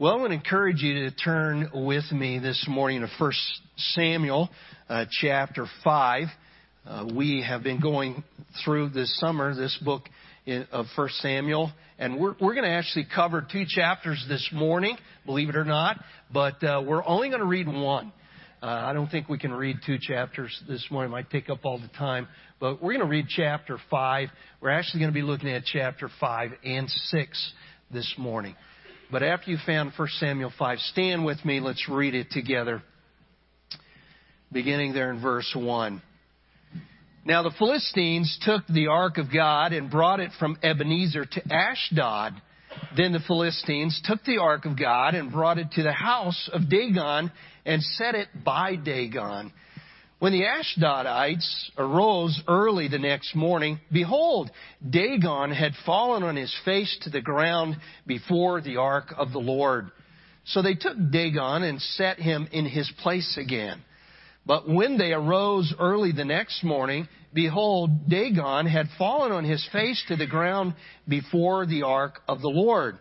Well, I want to encourage you to turn with me this morning to 1 Samuel uh, chapter 5. Uh, we have been going through this summer this book in, of 1 Samuel, and we're, we're going to actually cover two chapters this morning, believe it or not, but uh, we're only going to read one. Uh, I don't think we can read two chapters this morning. It might take up all the time. But we're going to read chapter 5. We're actually going to be looking at chapter 5 and 6 this morning. But after you found 1 Samuel 5, stand with me. Let's read it together. Beginning there in verse 1. Now the Philistines took the ark of God and brought it from Ebenezer to Ashdod. Then the Philistines took the ark of God and brought it to the house of Dagon and set it by Dagon. When the Ashdodites arose early the next morning, behold, Dagon had fallen on his face to the ground before the ark of the Lord. So they took Dagon and set him in his place again. But when they arose early the next morning, behold, Dagon had fallen on his face to the ground before the ark of the Lord.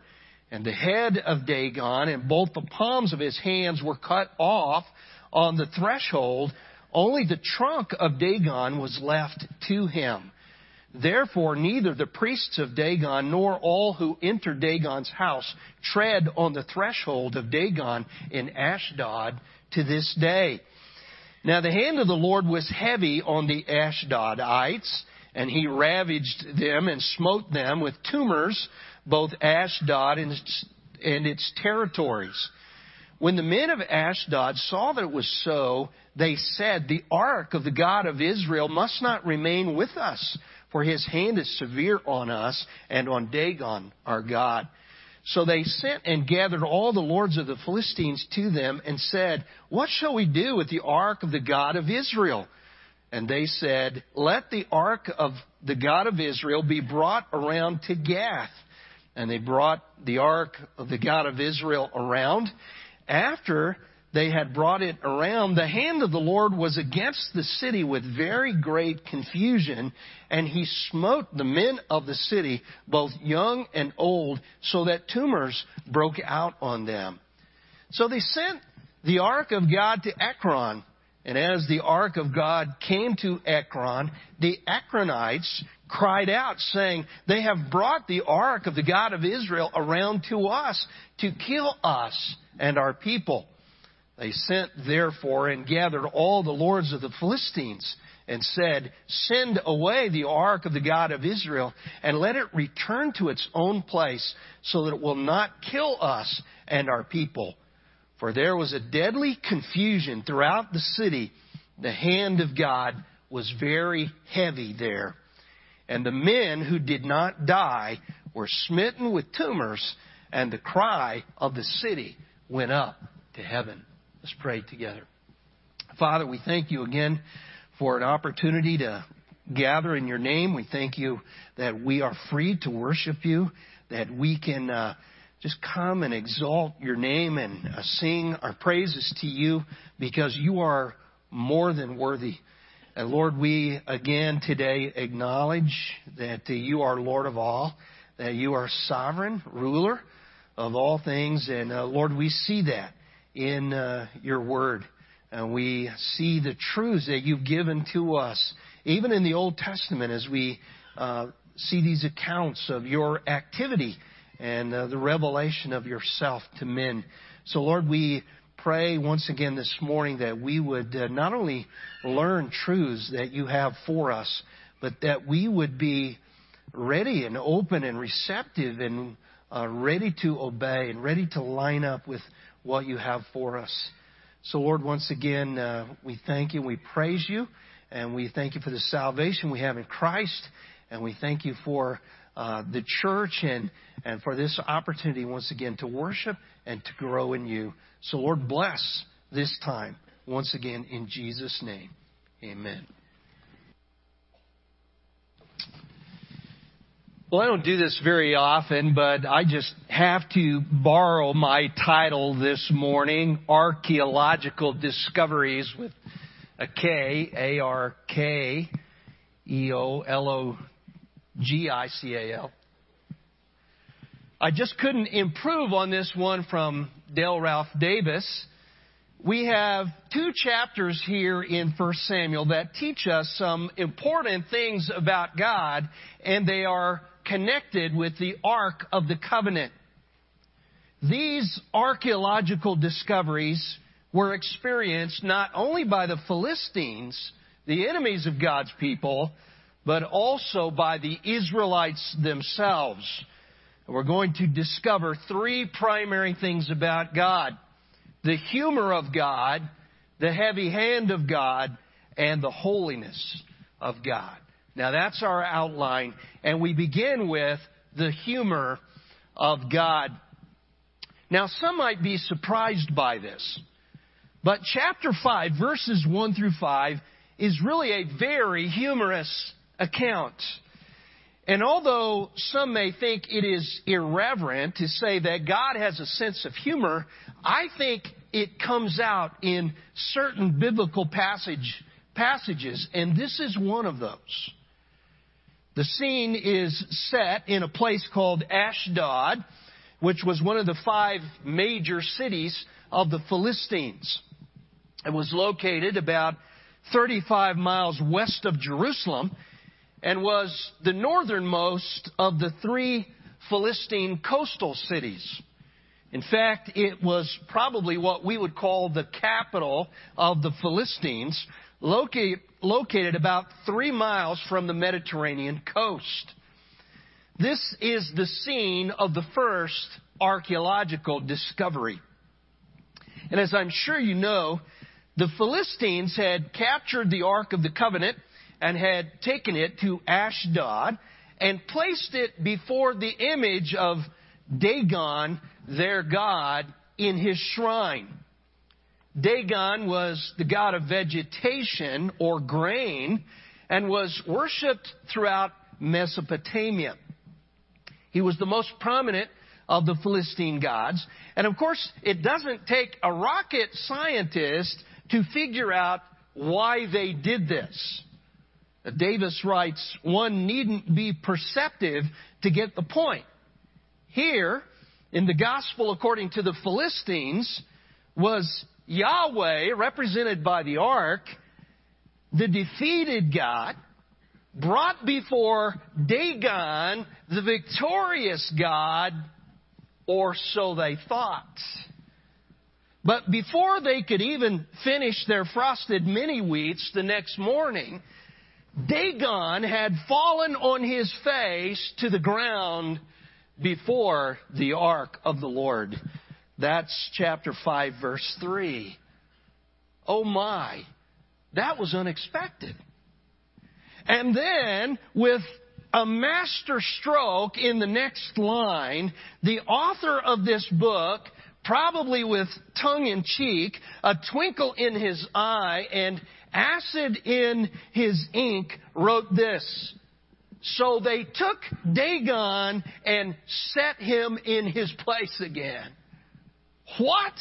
And the head of Dagon and both the palms of his hands were cut off on the threshold. Only the trunk of Dagon was left to him. Therefore, neither the priests of Dagon nor all who enter Dagon's house tread on the threshold of Dagon in Ashdod to this day. Now the hand of the Lord was heavy on the Ashdodites, and he ravaged them and smote them with tumors, both Ashdod and its, and its territories. When the men of Ashdod saw that it was so, they said, The ark of the God of Israel must not remain with us, for his hand is severe on us and on Dagon, our God. So they sent and gathered all the lords of the Philistines to them and said, What shall we do with the ark of the God of Israel? And they said, Let the ark of the God of Israel be brought around to Gath. And they brought the ark of the God of Israel around. After they had brought it around, the hand of the Lord was against the city with very great confusion, and he smote the men of the city, both young and old, so that tumors broke out on them. So they sent the ark of God to Ekron, and as the ark of God came to Ekron, the Ekronites cried out, saying, They have brought the ark of the God of Israel around to us to kill us and our people. They sent therefore and gathered all the lords of the Philistines and said, Send away the ark of the God of Israel and let it return to its own place so that it will not kill us and our people. For there was a deadly confusion throughout the city. The hand of God was very heavy there. And the men who did not die were smitten with tumors, and the cry of the city went up to heaven. Let's pray together. Father, we thank you again for an opportunity to gather in your name. We thank you that we are free to worship you, that we can uh, just come and exalt your name and uh, sing our praises to you because you are more than worthy. And Lord, we again today acknowledge that uh, you are Lord of all, that you are sovereign ruler of all things. And uh, Lord, we see that in uh, your word. And we see the truths that you've given to us, even in the Old Testament, as we uh, see these accounts of your activity and uh, the revelation of yourself to men. So, Lord, we pray once again this morning that we would uh, not only learn truths that you have for us, but that we would be ready and open and receptive and uh, ready to obey and ready to line up with what you have for us. So, Lord, once again, uh, we thank you, we praise you, and we thank you for the salvation we have in Christ, and we thank you for uh, the church and, and for this opportunity once again to worship and to grow in you. So, Lord, bless this time once again in Jesus' name. Amen. Well, I don't do this very often, but I just have to borrow my title this morning, Archaeological Discoveries with a K, A-R-K-E-O-L-O-G-I-C-A-L. I just couldn't improve on this one from Dale Ralph Davis. We have two chapters here in 1 Samuel that teach us some important things about God, and they are connected with the Ark of the Covenant. These archaeological discoveries were experienced not only by the Philistines, the enemies of God's people, but also by the Israelites themselves. We're going to discover three primary things about God the humor of God, the heavy hand of God, and the holiness of God. Now that's our outline, and we begin with the humor of God. Now some might be surprised by this, but chapter 5, verses 1 through 5, is really a very humorous account. And although some may think it is irreverent to say that God has a sense of humor, I think it comes out in certain biblical passage, passages, and this is one of those. The scene is set in a place called Ashdod, which was one of the five major cities of the Philistines. It was located about 35 miles west of Jerusalem and was the northernmost of the three Philistine coastal cities. In fact, it was probably what we would call the capital of the Philistines, located, located about three miles from the Mediterranean coast. This is the scene of the first archaeological discovery. And as I'm sure you know, the Philistines had captured the Ark of the Covenant and had taken it to Ashdod and placed it before the image of Dagon, their god, in his shrine. Dagon was the god of vegetation or grain and was worshipped throughout Mesopotamia. He was the most prominent of the Philistine gods. And of course, it doesn't take a rocket scientist to figure out why they did this. Davis writes, one needn't be perceptive to get the point. Here, in the gospel according to the Philistines, was Yahweh, represented by the ark, the defeated God, brought before Dagon, the victorious God, or so they thought. But before they could even finish their frosted mini wheats the next morning, Dagon had fallen on his face to the ground before the ark of the Lord. That's chapter 5, verse 3. Oh my, that was unexpected. And then, with a master stroke in the next line, the author of this book, probably with tongue in cheek, a twinkle in his eye, and acid in his ink, wrote this. So they took Dagon and set him in his place again. What?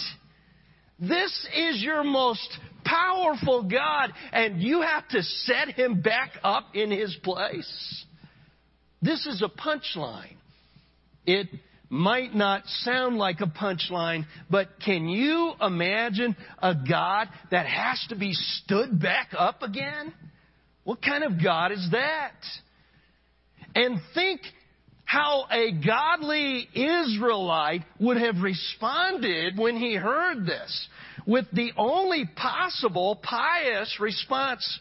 This is your most powerful God, and you have to set him back up in his place. This is a punchline. It might not sound like a punchline, but can you imagine a God that has to be stood back up again? What kind of God is that? And think how a godly Israelite would have responded when he heard this with the only possible pious response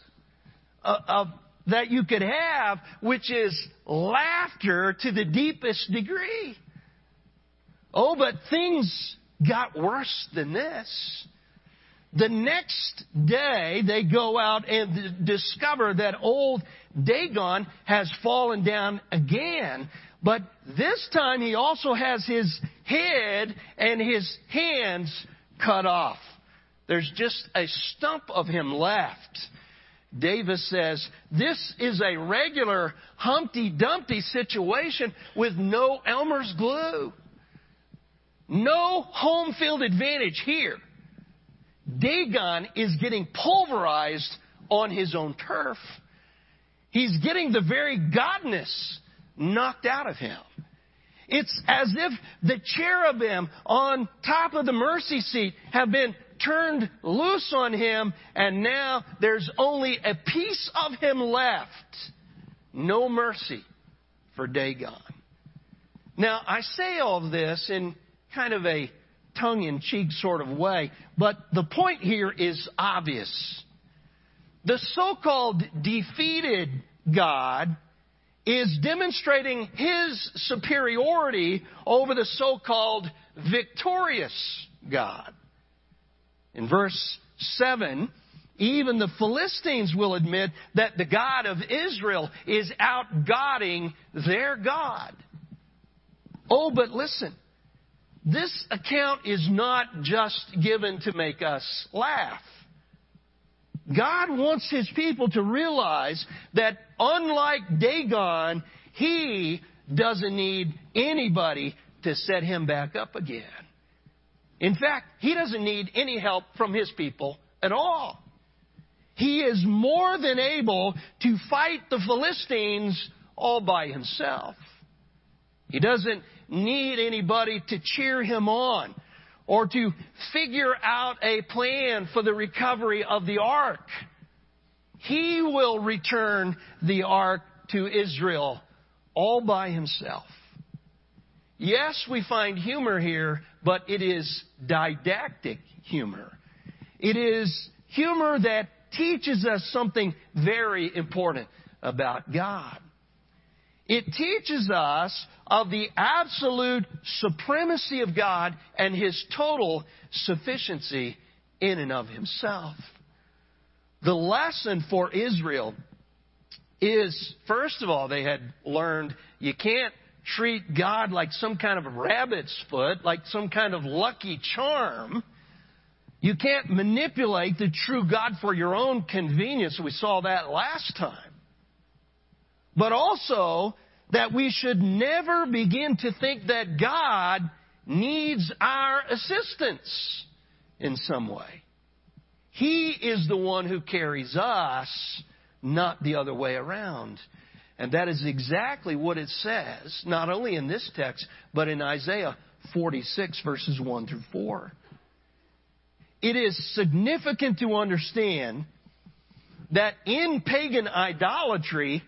of, uh, of, that you could have, which is laughter to the deepest degree. Oh, but things got worse than this. The next day, they go out and discover that old Dagon has fallen down again. But this time, he also has his head and his hands cut off. There's just a stump of him left. Davis says, This is a regular Humpty Dumpty situation with no Elmer's glue. No home field advantage here. Dagon is getting pulverized on his own turf. He's getting the very godness knocked out of him. It's as if the cherubim on top of the mercy seat have been turned loose on him, and now there's only a piece of him left. No mercy for Dagon. Now, I say all this in kind of a tongue in cheek sort of way, but the point here is obvious. The so called defeated God is demonstrating his superiority over the so called victorious God. In verse 7, even the Philistines will admit that the God of Israel is outgodding their God. Oh, but listen. This account is not just given to make us laugh. God wants His people to realize that unlike Dagon, He doesn't need anybody to set him back up again. In fact, He doesn't need any help from His people at all. He is more than able to fight the Philistines all by himself. He doesn't need anybody to cheer him on or to figure out a plan for the recovery of the ark. He will return the ark to Israel all by himself. Yes, we find humor here, but it is didactic humor. It is humor that teaches us something very important about God. It teaches us of the absolute supremacy of God and His total sufficiency in and of Himself. The lesson for Israel is, first of all, they had learned you can't treat God like some kind of rabbit's foot, like some kind of lucky charm. You can't manipulate the true God for your own convenience. We saw that last time but also that we should never begin to think that God needs our assistance in some way. He is the one who carries us, not the other way around. And that is exactly what it says, not only in this text, but in Isaiah 46, verses 1 through 4. It is significant to understand that in pagan idolatry,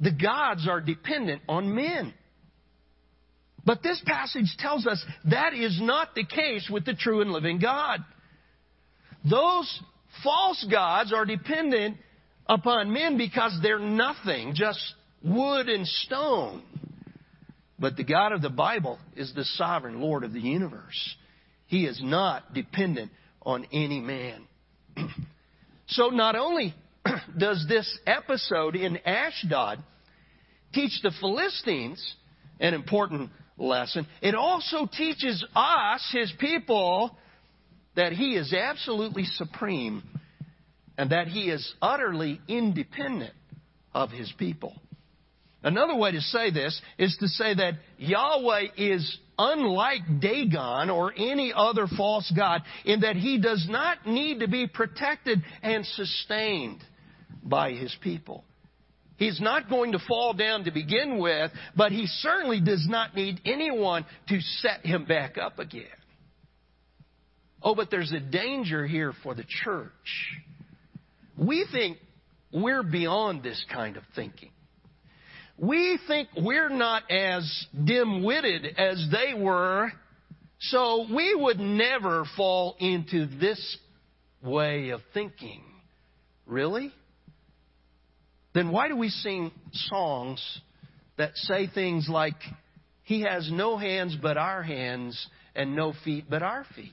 the gods are dependent on men. But this passage tells us that is not the case with the true and living God. Those false gods are dependent upon men because they're nothing, just wood and stone. But the God of the Bible is the sovereign Lord of the universe. He is not dependent on any man. so not only does this episode in Ashdod teach the Philistines an important lesson, it also teaches us, his people, that he is absolutely supreme and that he is utterly independent of his people. Another way to say this is to say that Yahweh is unlike Dagon or any other false god in that he does not need to be protected and sustained by his people. He's not going to fall down to begin with, but he certainly does not need anyone to set him back up again. Oh, but there's a danger here for the church. We think we're beyond this kind of thinking. We think we're not as dim witted as they were, so we would never fall into this way of thinking. Really? then why do we sing songs that say things like, He has no hands but our hands and no feet but our feet?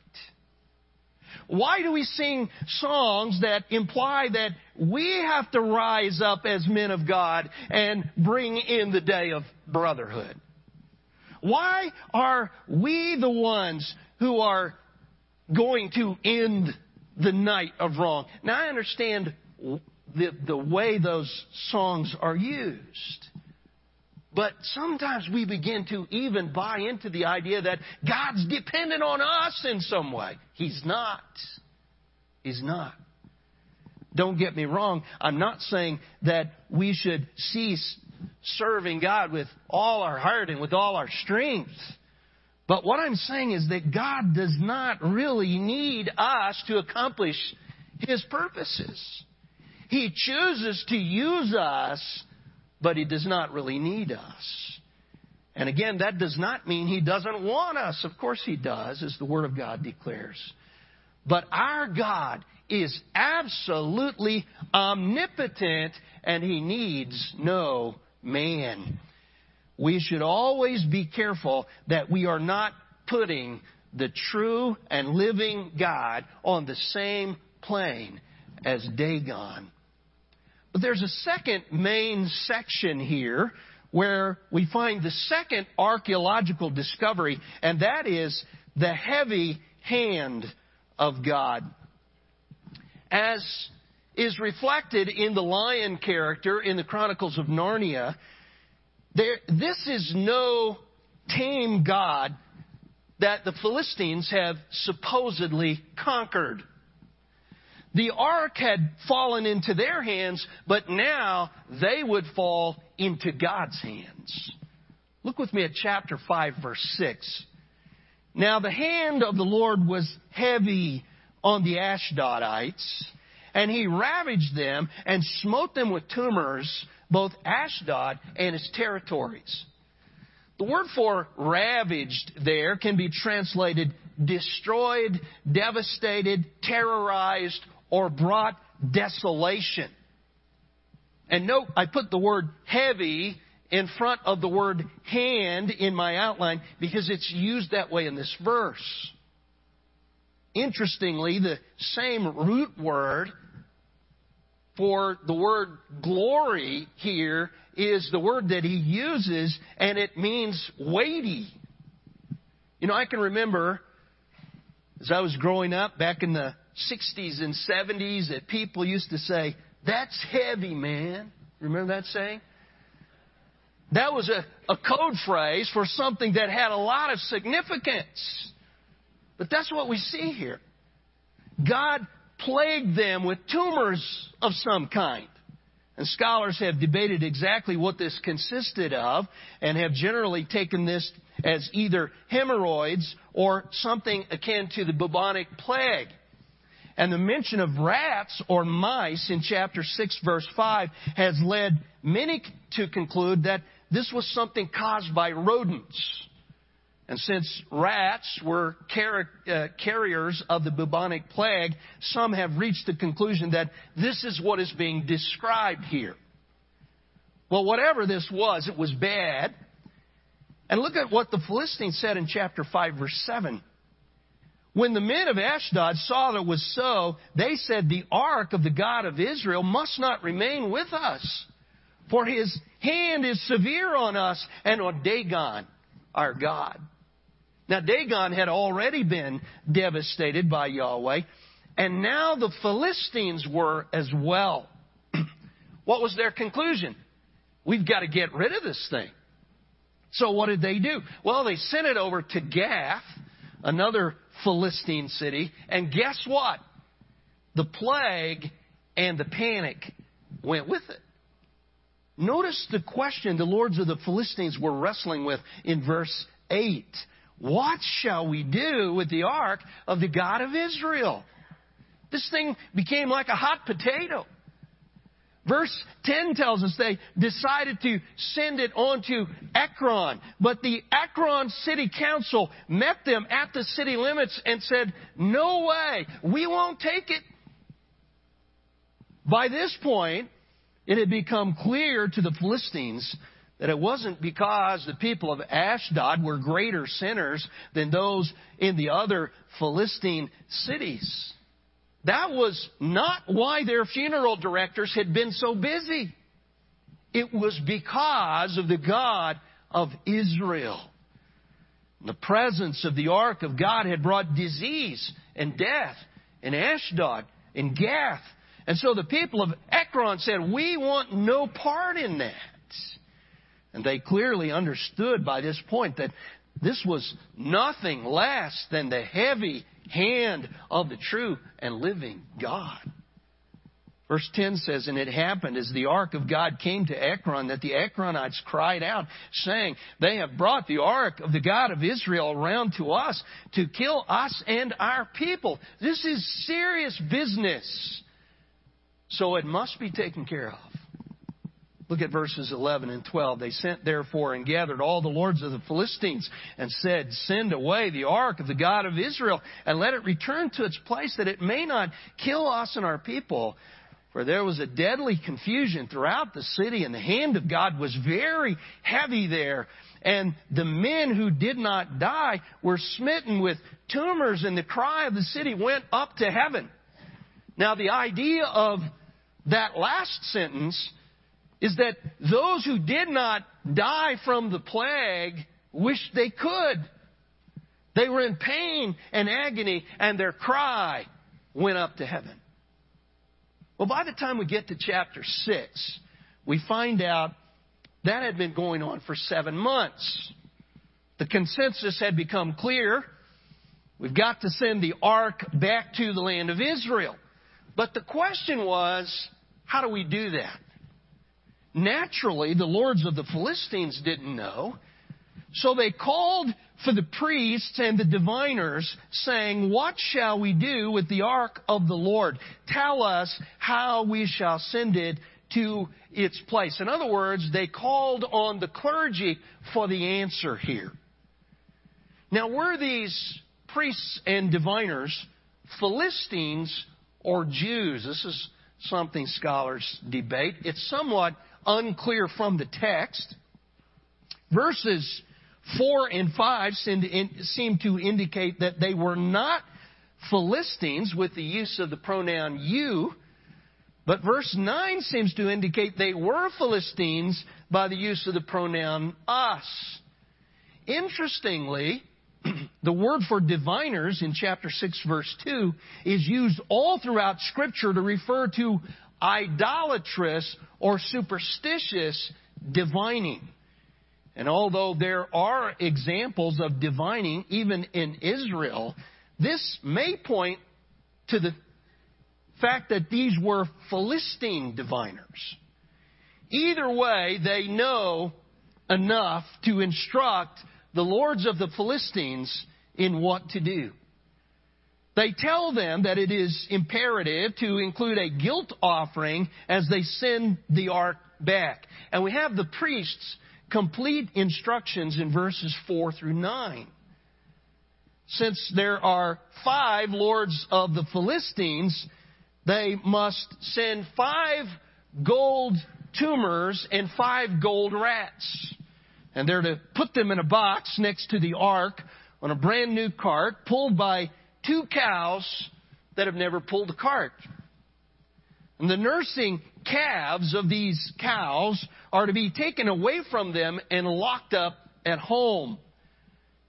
Why do we sing songs that imply that we have to rise up as men of God and bring in the day of brotherhood? Why are we the ones who are going to end the night of wrong? Now I understand the, the way those songs are used. But sometimes we begin to even buy into the idea that God's dependent on us in some way. He's not. He's not. Don't get me wrong. I'm not saying that we should cease serving God with all our heart and with all our strength. But what I'm saying is that God does not really need us to accomplish His purposes. He chooses to use us, but He does not really need us. And again, that does not mean He doesn't want us. Of course He does, as the Word of God declares. But our God is absolutely omnipotent and He needs no man. We should always be careful that we are not putting the true and living God on the same plane as Dagon. But there's a second main section here where we find the second archaeological discovery, and that is the heavy hand of God. As is reflected in the lion character in the Chronicles of Narnia. There, this is no tame God that the Philistines have supposedly conquered. The ark had fallen into their hands, but now they would fall into God's hands. Look with me at chapter 5, verse 6. Now the hand of the Lord was heavy on the Ashdodites and he ravaged them and smote them with tumors, both Ashdod and its territories. The word for ravaged there can be translated destroyed, devastated, terrorized, or brought desolation. And note, I put the word heavy in front of the word hand in my outline because it's used that way in this verse. Interestingly, the same root word for the word glory here is the word that he uses, and it means weighty. You know, I can remember as I was growing up back in the 60s and 70s that people used to say, That's heavy, man. Remember that saying? That was a, a code phrase for something that had a lot of significance. But that's what we see here. God plagued them with tumors of some kind. And scholars have debated exactly what this consisted of and have generally taken this as either hemorrhoids or something akin to the bubonic plague. And the mention of rats or mice in chapter 6 verse 5 has led many to conclude that this was something caused by rodents. And since rats were uh, carriers of the bubonic plague, some have reached the conclusion that this is what is being described here. Well, whatever this was, it was bad. And look at what the Philistines said in chapter 5, verse 7. When the men of Ashdod saw that it was so, they said, The ark of the God of Israel must not remain with us, for his hand is severe on us and on Dagon, our God. Now, Dagon had already been devastated by Yahweh, and now the Philistines were as well. what was their conclusion? We've got to get rid of this thing. So, what did they do? Well, they sent it over to Gath, another Philistine city, and guess what? The plague and the panic went with it. Notice the question the lords of the Philistines were wrestling with in verse 8. What shall we do with the ark of the God of Israel? This thing became like a hot potato. Verse 10 tells us they decided to send it on to Ekron, but the Ekron city council met them at the city limits and said, No way, we won't take it. By this point, it had become clear to the Philistines that it wasn't because the people of Ashdod were greater sinners than those in the other Philistine cities. That was not why their funeral directors had been so busy. It was because of the God of Israel. The presence of the ark of God had brought disease and death in Ashdod, and Gath. And so the people of Ekron said, We want no part in that. And they clearly understood by this point that this was nothing less than the heavy hand of the true and living God. Verse 10 says, And it happened as the ark of God came to Ekron that the Ekronites cried out, saying, They have brought the ark of the God of Israel around to us to kill us and our people. This is serious business. So it must be taken care of. Look at verses 11 and 12. They sent therefore and gathered all the lords of the Philistines and said, Send away the ark of the God of Israel and let it return to its place that it may not kill us and our people. For there was a deadly confusion throughout the city and the hand of God was very heavy there. And the men who did not die were smitten with tumors and the cry of the city went up to heaven. Now the idea of that last sentence is that those who did not die from the plague wished they could. They were in pain and agony, and their cry went up to heaven. Well, by the time we get to chapter 6, we find out that had been going on for seven months. The consensus had become clear. We've got to send the ark back to the land of Israel. But the question was, how do we do that? Naturally, the lords of the Philistines didn't know. So they called for the priests and the diviners, saying, What shall we do with the ark of the Lord? Tell us how we shall send it to its place. In other words, they called on the clergy for the answer here. Now, were these priests and diviners Philistines or Jews? This is something scholars debate. It's somewhat unclear from the text. Verses 4 and 5 seem to indicate that they were not Philistines with the use of the pronoun you, but verse 9 seems to indicate they were Philistines by the use of the pronoun us. Interestingly, the word for diviners in chapter 6 verse 2 is used all throughout scripture to refer to idolatrous or superstitious divining. And although there are examples of divining even in Israel, this may point to the fact that these were Philistine diviners. Either way, they know enough to instruct the lords of the Philistines in what to do. They tell them that it is imperative to include a guilt offering as they send the ark back. And we have the priests complete instructions in verses 4 through 9. Since there are five lords of the Philistines, they must send five gold tumors and five gold rats. And they're to put them in a box next to the ark on a brand new cart pulled by two cows that have never pulled a cart. And the nursing calves of these cows are to be taken away from them and locked up at home.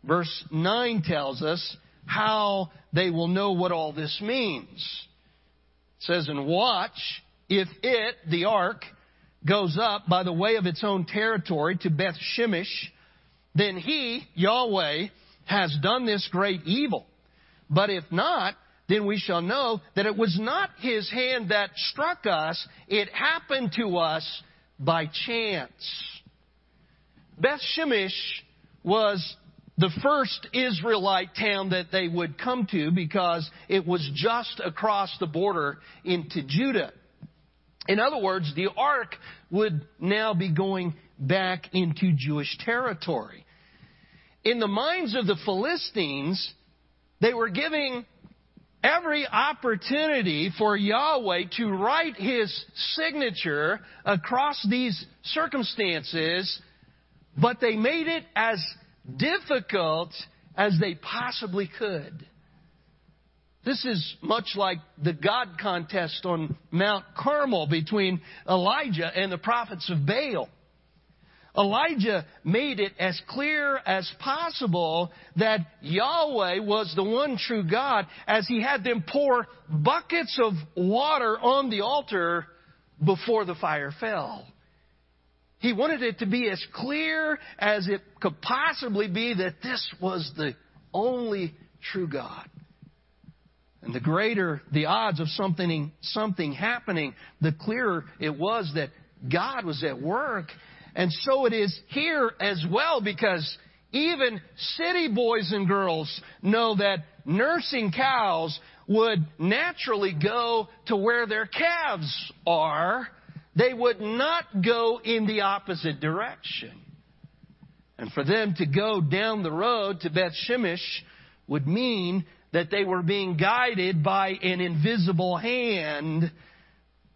Verse 9 tells us how they will know what all this means. It says, And watch if it, the ark, goes up by the way of its own territory to Beth Shemesh, then he, Yahweh, has done this great evil. But if not, then we shall know that it was not his hand that struck us, it happened to us by chance. Beth Shemesh was the first Israelite town that they would come to because it was just across the border into Judah. In other words, the ark would now be going back into Jewish territory. In the minds of the Philistines, they were giving every opportunity for Yahweh to write His signature across these circumstances, but they made it as difficult as they possibly could. This is much like the God contest on Mount Carmel between Elijah and the prophets of Baal. Elijah made it as clear as possible that Yahweh was the one true God as he had them pour buckets of water on the altar before the fire fell. He wanted it to be as clear as it could possibly be that this was the only true God. And the greater the odds of something, something happening, the clearer it was that God was at work. And so it is here as well because even city boys and girls know that nursing cows would naturally go to where their calves are. They would not go in the opposite direction. And for them to go down the road to Beth Shemesh would mean that they were being guided by an invisible hand,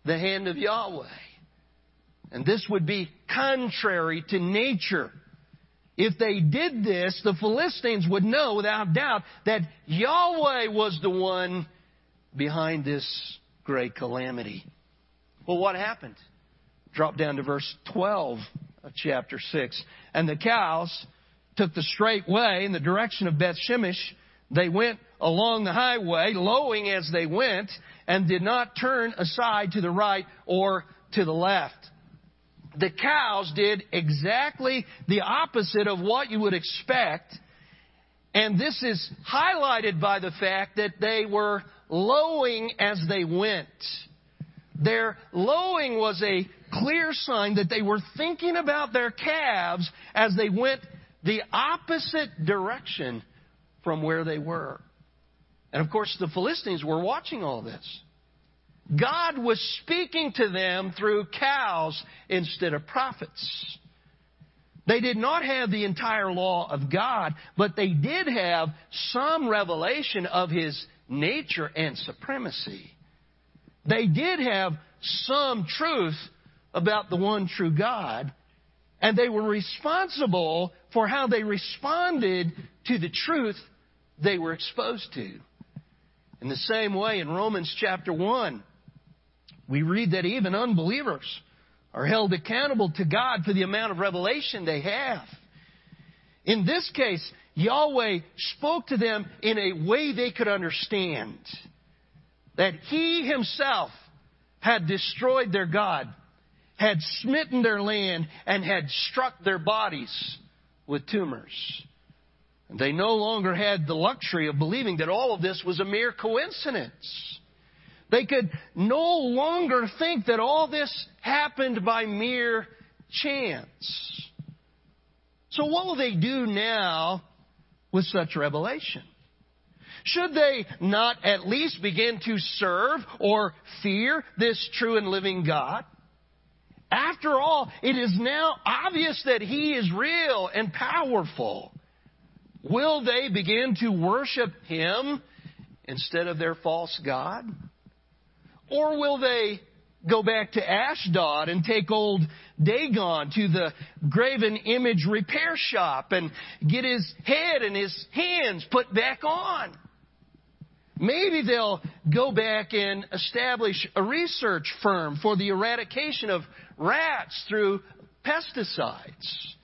the hand of Yahweh. And this would be contrary to nature. If they did this, the Philistines would know without doubt that Yahweh was the one behind this great calamity. Well, what happened? Drop down to verse 12 of chapter 6. And the cows took the straight way in the direction of Beth Shemesh. They went along the highway, lowing as they went, and did not turn aside to the right or to the left the cows did exactly the opposite of what you would expect. And this is highlighted by the fact that they were lowing as they went. Their lowing was a clear sign that they were thinking about their calves as they went the opposite direction from where they were. And of course, the Philistines were watching all this. God was speaking to them through cows instead of prophets. They did not have the entire law of God, but they did have some revelation of His nature and supremacy. They did have some truth about the one true God, and they were responsible for how they responded to the truth they were exposed to. In the same way, in Romans chapter 1, we read that even unbelievers are held accountable to God for the amount of revelation they have. In this case, Yahweh spoke to them in a way they could understand. That He Himself had destroyed their God, had smitten their land, and had struck their bodies with tumors. They no longer had the luxury of believing that all of this was a mere coincidence. They could no longer think that all this happened by mere chance. So, what will they do now with such revelation? Should they not at least begin to serve or fear this true and living God? After all, it is now obvious that He is real and powerful. Will they begin to worship Him instead of their false God? Or will they go back to Ashdod and take old Dagon to the graven image repair shop and get his head and his hands put back on? Maybe they'll go back and establish a research firm for the eradication of rats through pesticides.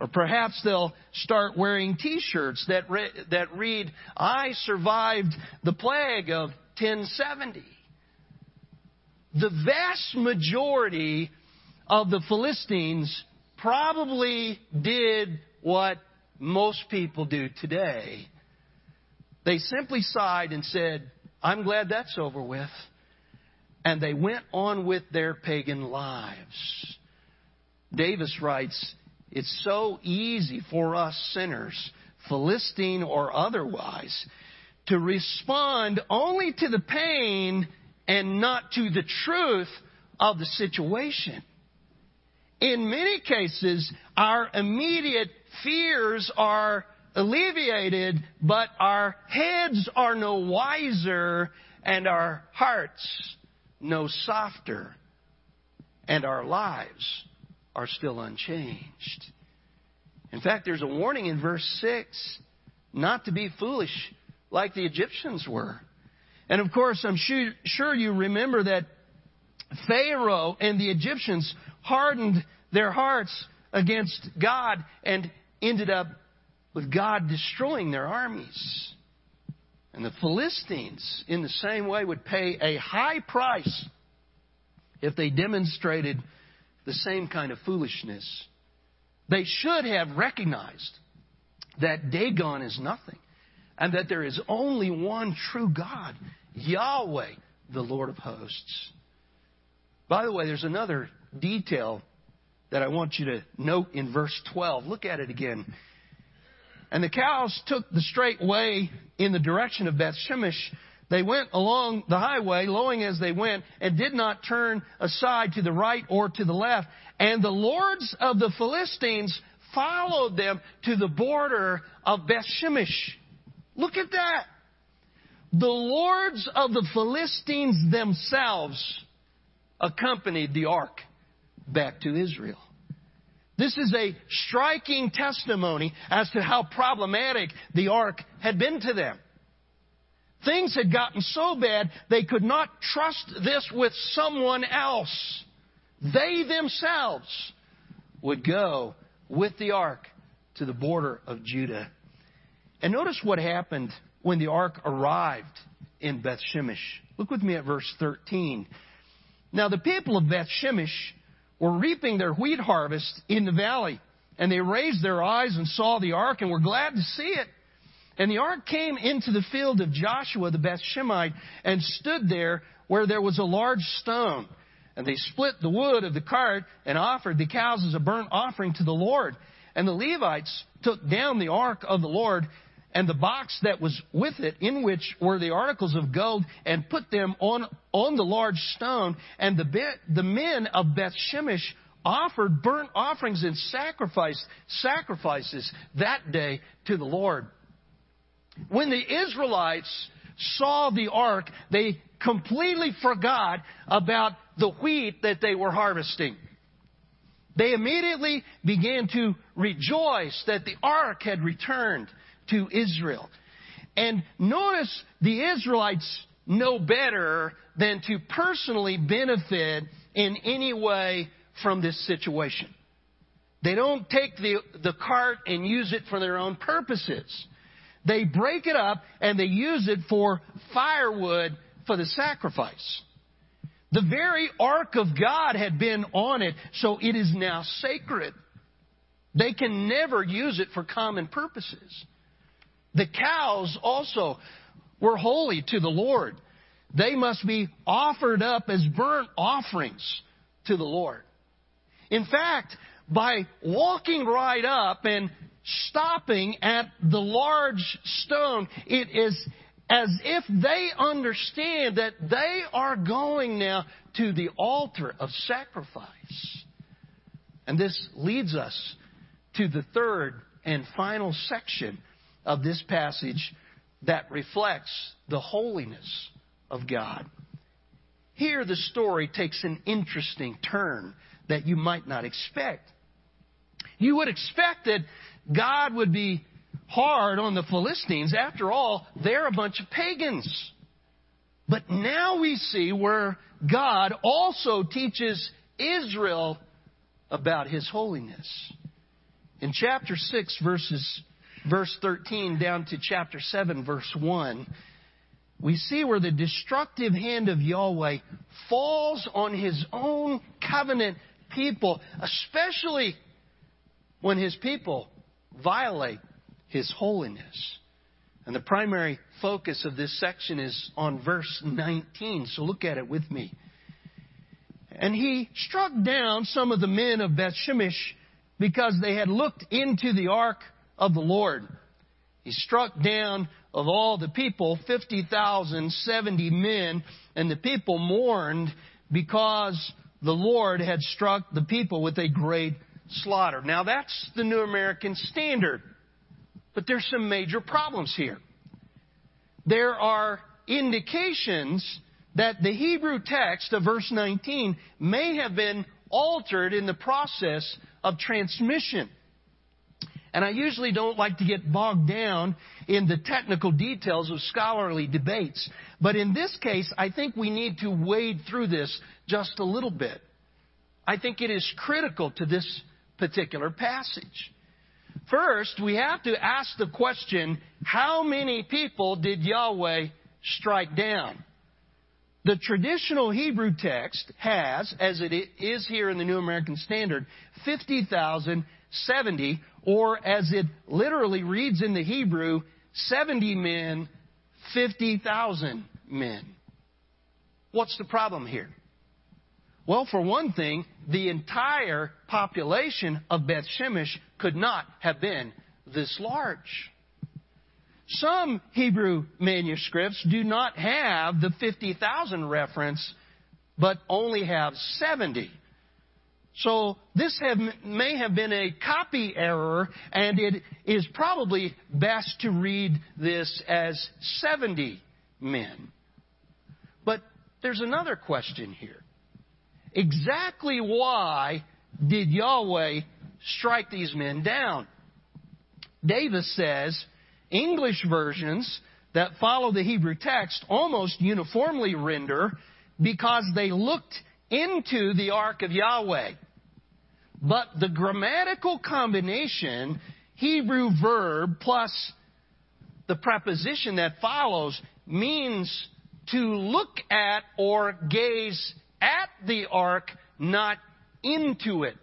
Or perhaps they'll start wearing t-shirts that, re- that read, I survived the plague of 1070 the vast majority of the Philistines probably did what most people do today. They simply sighed and said, I'm glad that's over with. And they went on with their pagan lives. Davis writes, It's so easy for us sinners, Philistine or otherwise, to respond only to the pain and not to the truth of the situation. In many cases, our immediate fears are alleviated, but our heads are no wiser and our hearts no softer, and our lives are still unchanged. In fact, there's a warning in verse 6 not to be foolish like the Egyptians were. And of course, I'm sure you remember that Pharaoh and the Egyptians hardened their hearts against God and ended up with God destroying their armies. And the Philistines, in the same way, would pay a high price if they demonstrated the same kind of foolishness. They should have recognized that Dagon is nothing and that there is only one true God, Yahweh, the Lord of hosts. By the way, there's another detail that I want you to note in verse 12. Look at it again. And the cows took the straight way in the direction of Beth Shemesh. They went along the highway, lowing as they went, and did not turn aside to the right or to the left. And the lords of the Philistines followed them to the border of Beth Shemesh. Look at that. The lords of the Philistines themselves accompanied the ark back to Israel. This is a striking testimony as to how problematic the ark had been to them. Things had gotten so bad they could not trust this with someone else. They themselves would go with the ark to the border of Judah. And notice what happened when the ark arrived in Beth Shemesh. Look with me at verse 13. Now the people of Beth Shemesh were reaping their wheat harvest in the valley, and they raised their eyes and saw the ark and were glad to see it. And the ark came into the field of Joshua the Beth Shemite and stood there where there was a large stone. And they split the wood of the cart and offered the cows as a burnt offering to the Lord. And the Levites took down the ark of the Lord and the box that was with it, in which were the articles of gold, and put them on, on the large stone. And the, the men of Beth Shemesh offered burnt offerings and sacrifice, sacrifices that day to the Lord. When the Israelites saw the ark, they completely forgot about the wheat that they were harvesting. They immediately began to rejoice that the ark had returned to Israel. And notice the Israelites know better than to personally benefit in any way from this situation. They don't take the, the cart and use it for their own purposes. They break it up and they use it for firewood for the sacrifice. The very ark of God had been on it, so it is now sacred. They can never use it for common purposes. The cows also were holy to the Lord. They must be offered up as burnt offerings to the Lord. In fact, by walking right up and stopping at the large stone, it is as if they understand that they are going now to the altar of sacrifice. And this leads us to the third and final section of this passage that reflects the holiness of God. Here, the story takes an interesting turn that you might not expect. You would expect that God would be hard on the Philistines. After all, they're a bunch of pagans. But now we see where God also teaches Israel about his holiness. In chapter 6, verses, verse 13 down to chapter 7, verse 1, we see where the destructive hand of Yahweh falls on his own covenant people, especially when his people violate his holiness. And the primary focus of this section is on verse 19. So look at it with me. And he struck down some of the men of Beth Shemesh because they had looked into the ark of the Lord. He struck down of all the people 50,070 men, and the people mourned because the Lord had struck the people with a great slaughter. Now that's the New American Standard. But there's some major problems here. There are indications that the Hebrew text of verse 19 may have been altered in the process of transmission. And I usually don't like to get bogged down in the technical details of scholarly debates. But in this case, I think we need to wade through this just a little bit. I think it is critical to this particular passage. First, we have to ask the question how many people did Yahweh strike down? The traditional Hebrew text has, as it is here in the New American Standard, 50,070, or as it literally reads in the Hebrew, 70 men, 50,000 men. What's the problem here? Well, for one thing, the entire population of Beth Shemesh could not have been this large. Some Hebrew manuscripts do not have the 50,000 reference, but only have 70. So this have, may have been a copy error, and it is probably best to read this as 70 men. But there's another question here. Exactly why did Yahweh strike these men down? Davis says English versions that follow the Hebrew text almost uniformly render because they looked into the ark of Yahweh. But the grammatical combination, Hebrew verb plus the preposition that follows, means to look at or gaze at the ark, not into it.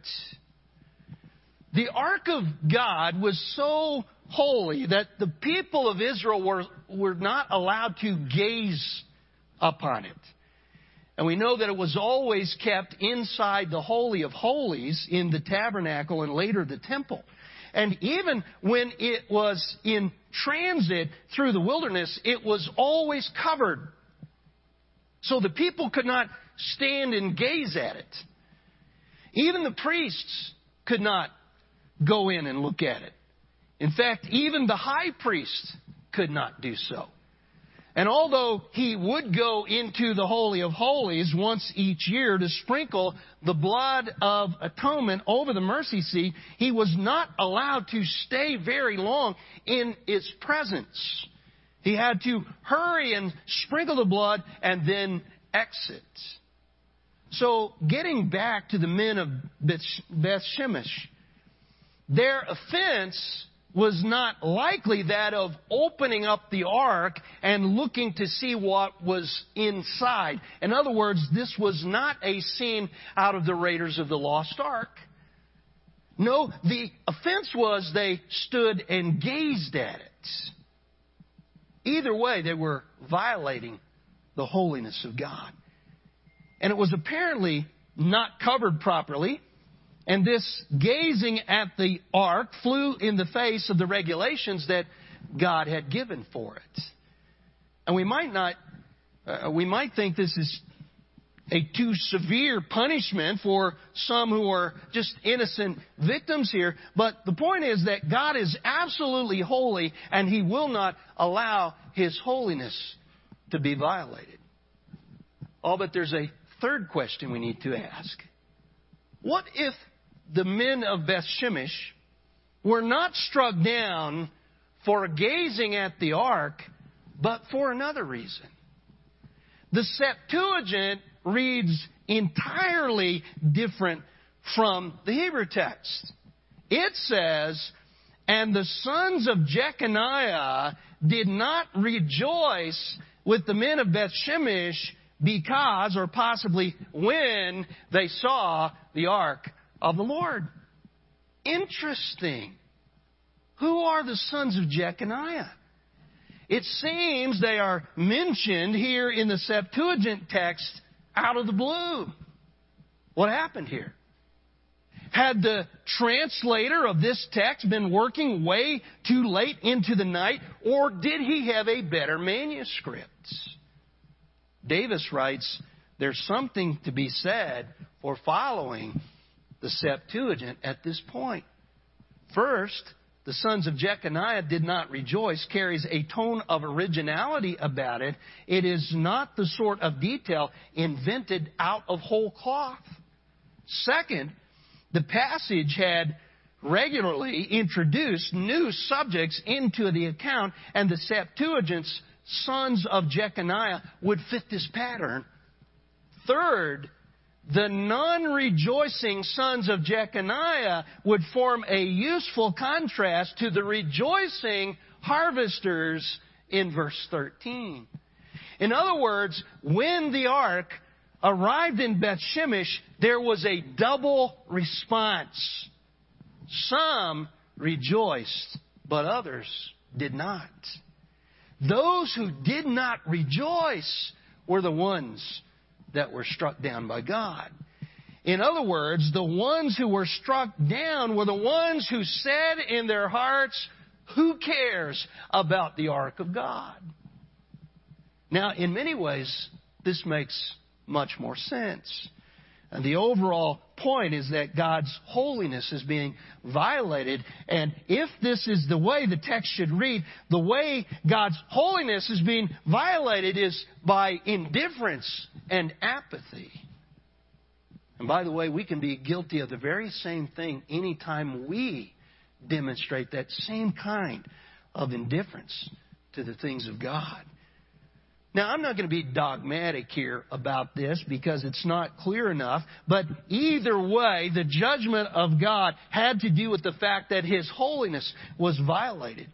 The ark of God was so holy that the people of Israel were, were not allowed to gaze upon it. And we know that it was always kept inside the Holy of Holies in the tabernacle and later the temple. And even when it was in transit through the wilderness, it was always covered. So the people could not stand and gaze at it. Even the priests could not go in and look at it. In fact, even the high priest could not do so. And although he would go into the Holy of Holies once each year to sprinkle the blood of atonement over the mercy seat, he was not allowed to stay very long in its presence. He had to hurry and sprinkle the blood and then exit. So, getting back to the men of Beth Shemesh, their offense was not likely that of opening up the ark and looking to see what was inside. In other words, this was not a scene out of the Raiders of the Lost Ark. No, the offense was they stood and gazed at it. Either way, they were violating the holiness of God. And it was apparently not covered properly. And this gazing at the ark flew in the face of the regulations that God had given for it. And we might not, uh, we might think this is a too severe punishment for some who are just innocent victims here. But the point is that God is absolutely holy and He will not allow His holiness to be violated. Oh, but there's a third question we need to ask. What if the men of Beth Shemesh were not struck down for gazing at the ark, but for another reason. The Septuagint reads entirely different from the Hebrew text. It says, And the sons of Jeconiah did not rejoice with the men of Beth Shemesh because, or possibly when, they saw the ark of the Lord. Interesting. Who are the sons of Jeconiah? It seems they are mentioned here in the Septuagint text out of the blue. What happened here? Had the translator of this text been working way too late into the night, or did he have a better manuscript? Davis writes, There's something to be said for following the Septuagint at this point. First, the sons of Jeconiah did not rejoice carries a tone of originality about it. It is not the sort of detail invented out of whole cloth. Second, the passage had regularly introduced new subjects into the account, and the Septuagint's sons of Jeconiah would fit this pattern. Third, the non rejoicing sons of Jeconiah would form a useful contrast to the rejoicing harvesters in verse 13. In other words, when the ark arrived in Beth Shemesh, there was a double response. Some rejoiced, but others did not. Those who did not rejoice were the ones that were struck down by God. In other words, the ones who were struck down were the ones who said in their hearts, Who cares about the ark of God? Now, in many ways, this makes much more sense. And the overall point is that God's holiness is being violated. And if this is the way the text should read, the way God's holiness is being violated is by indifference and apathy. And by the way, we can be guilty of the very same thing anytime we demonstrate that same kind of indifference to the things of God. Now, I'm not going to be dogmatic here about this because it's not clear enough, but either way, the judgment of God had to do with the fact that His holiness was violated.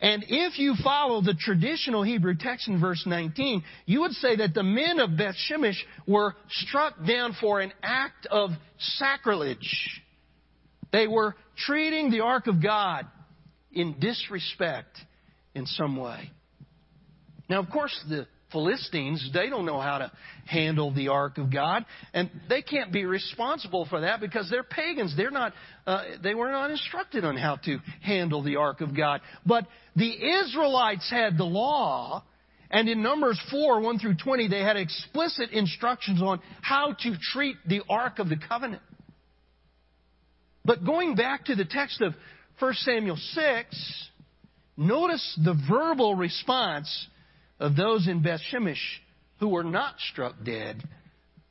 And if you follow the traditional Hebrew text in verse 19, you would say that the men of Beth Shemesh were struck down for an act of sacrilege. They were treating the ark of God in disrespect in some way. Now, of course, the Philistines, they don't know how to handle the ark of God, and they can't be responsible for that because they're pagans. They're not, uh, they were not instructed on how to handle the ark of God. But the Israelites had the law, and in Numbers 4, 1 through 20, they had explicit instructions on how to treat the ark of the covenant. But going back to the text of 1 Samuel 6, notice the verbal response of those in Beth Shemesh who were not struck dead.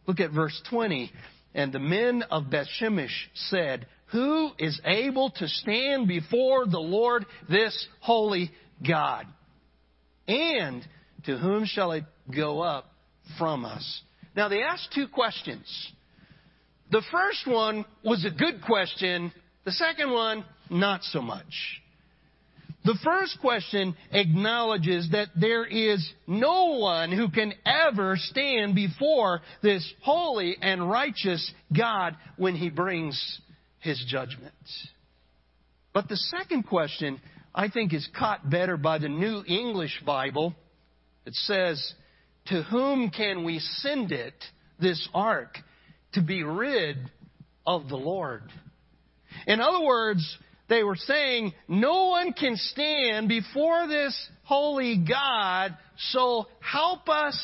Look at verse 20. And the men of Beth Shemesh said, Who is able to stand before the Lord this holy God? And to whom shall it go up from us? Now they asked two questions. The first one was a good question. The second one, not so much. The first question acknowledges that there is no one who can ever stand before this holy and righteous God when he brings his judgment. But the second question, I think, is caught better by the New English Bible. It says, To whom can we send it, this ark, to be rid of the Lord? In other words, they were saying, no one can stand before this holy God, so help us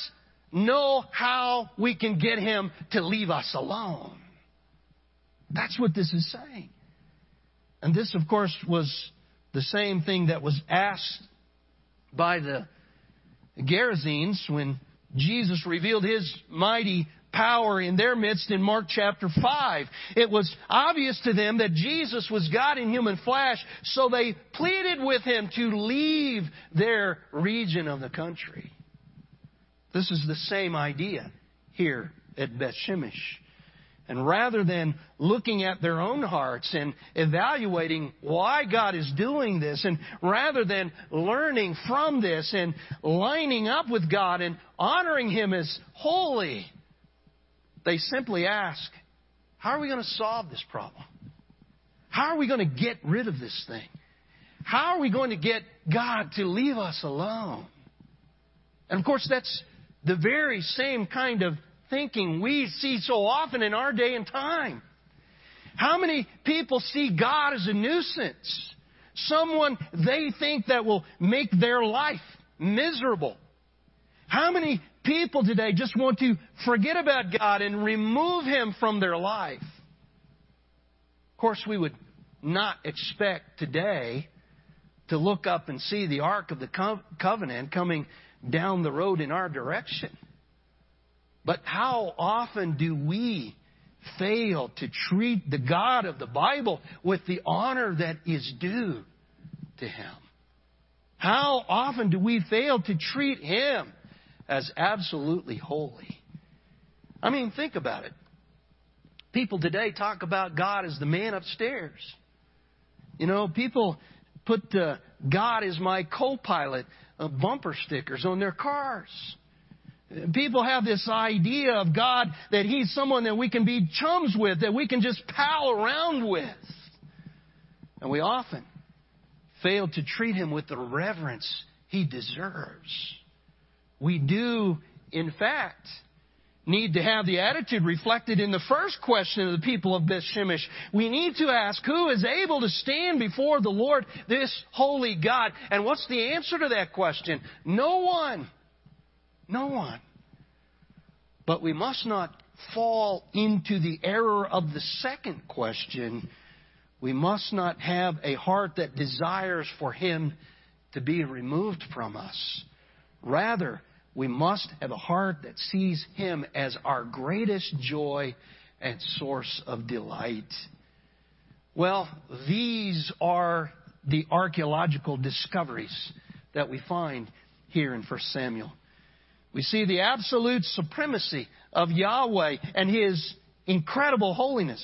know how we can get him to leave us alone. That's what this is saying. And this, of course, was the same thing that was asked by the Gerasenes when Jesus revealed his mighty power in their midst in Mark chapter 5. It was obvious to them that Jesus was God in human flesh, so they pleaded with him to leave their region of the country. This is the same idea here at Beth Shemesh. And rather than looking at their own hearts and evaluating why God is doing this, and rather than learning from this and lining up with God and honoring Him as holy, they simply ask, How are we going to solve this problem? How are we going to get rid of this thing? How are we going to get God to leave us alone? And of course, that's the very same kind of thinking we see so often in our day and time. How many people see God as a nuisance? Someone they think that will make their life miserable. How many people today just want to forget about God and remove Him from their life. Of course, we would not expect today to look up and see the Ark of the Covenant coming down the road in our direction. But how often do we fail to treat the God of the Bible with the honor that is due to Him? How often do we fail to treat Him as absolutely holy. I mean, think about it. People today talk about God as the man upstairs. You know, people put uh, God is my co pilot bumper stickers on their cars. People have this idea of God that He's someone that we can be chums with, that we can just pal around with. And we often fail to treat him with the reverence he deserves. We do, in fact, need to have the attitude reflected in the first question of the people of Beth Shemesh. We need to ask, who is able to stand before the Lord, this holy God? And what's the answer to that question? No one. No one. But we must not fall into the error of the second question. We must not have a heart that desires for Him to be removed from us. Rather, we must have a heart that sees Him as our greatest joy and source of delight. Well, these are the archaeological discoveries that we find here in 1 Samuel. We see the absolute supremacy of Yahweh and His incredible holiness.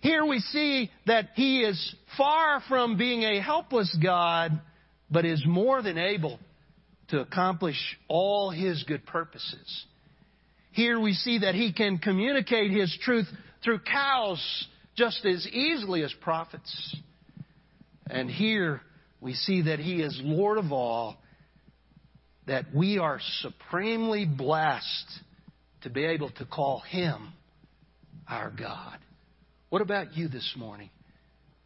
Here we see that He is far from being a helpless God, but is more than able to accomplish all His good purposes. Here we see that He can communicate His truth through cows just as easily as prophets. And here we see that He is Lord of all, that we are supremely blessed to be able to call Him our God. What about you this morning?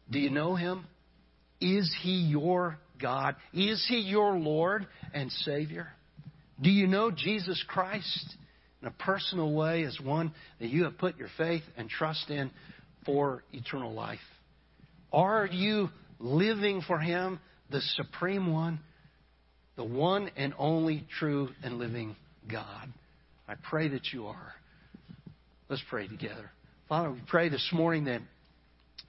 Do you know Him? Is He your God? Is He your Lord and Savior? Do you know Jesus Christ in a personal way as one that you have put your faith and trust in for eternal life? Are you living for Him, the Supreme One, the one and only true and living God? I pray that you are. Let's pray together. Father, we pray this morning that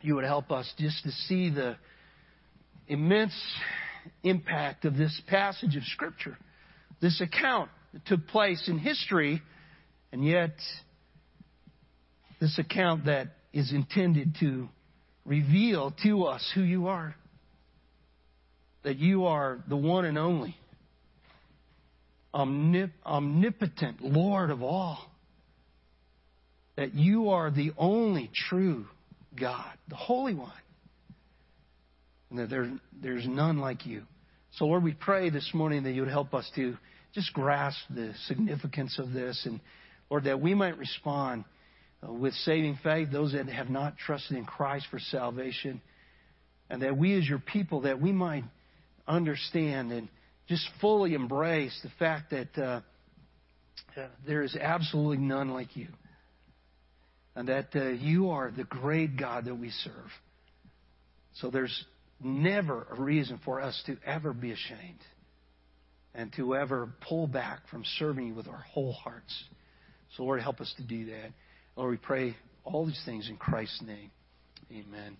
you would help us just to see the immense impact of this passage of Scripture, this account that took place in history, and yet this account that is intended to reveal to us who you are. That you are the one and only, omnip- omnipotent Lord of all. That you are the only true God, the Holy One and that there, there's none like you. So, Lord, we pray this morning that you would help us to just grasp the significance of this, and Lord, that we might respond uh, with saving faith, those that have not trusted in Christ for salvation, and that we as your people, that we might understand and just fully embrace the fact that uh, uh, there is absolutely none like you, and that uh, you are the great God that we serve. So there's never a reason for us to ever be ashamed and to ever pull back from serving you with our whole hearts. So, Lord, help us to do that. Lord, we pray all these things in Christ's name. Amen.